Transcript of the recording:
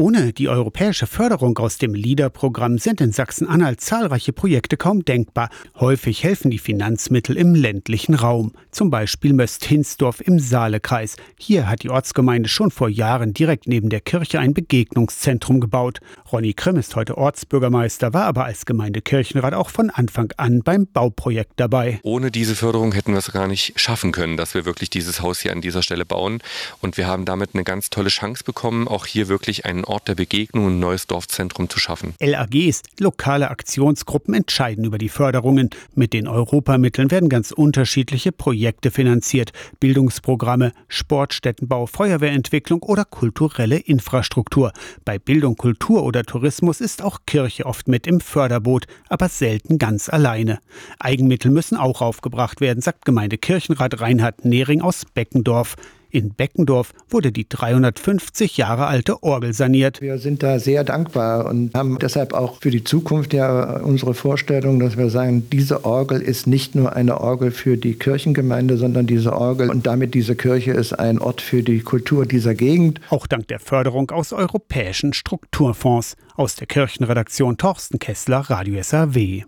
Ohne die europäische Förderung aus dem LIDER-Programm sind in Sachsen-Anhalt zahlreiche Projekte kaum denkbar. Häufig helfen die Finanzmittel im ländlichen Raum. Zum Beispiel Möst-Hinsdorf im Saalekreis. Hier hat die Ortsgemeinde schon vor Jahren direkt neben der Kirche ein Begegnungszentrum gebaut. Ronny Grimm ist heute Ortsbürgermeister, war aber als Gemeindekirchenrat auch von Anfang an beim Bauprojekt dabei. Ohne diese Förderung hätten wir es gar nicht schaffen können, dass wir wirklich dieses Haus hier an dieser Stelle bauen. Und wir haben damit eine ganz tolle Chance bekommen, auch hier wirklich einen Ort der Begegnung, ein neues Dorfzentrum zu schaffen. LAGs, lokale Aktionsgruppen, entscheiden über die Förderungen. Mit den Europamitteln werden ganz unterschiedliche Projekte finanziert. Bildungsprogramme, Sportstättenbau, Feuerwehrentwicklung oder kulturelle Infrastruktur. Bei Bildung, Kultur oder Tourismus ist auch Kirche oft mit im Förderboot, aber selten ganz alleine. Eigenmittel müssen auch aufgebracht werden, sagt Gemeindekirchenrat Reinhard Nehring aus Beckendorf. In Beckendorf wurde die 350 Jahre alte Orgel saniert. Wir sind da sehr dankbar und haben deshalb auch für die Zukunft ja unsere Vorstellung, dass wir sagen, diese Orgel ist nicht nur eine Orgel für die Kirchengemeinde, sondern diese Orgel und damit diese Kirche ist ein Ort für die Kultur dieser Gegend. Auch dank der Förderung aus europäischen Strukturfonds. Aus der Kirchenredaktion Torsten Kessler, Radio SAW.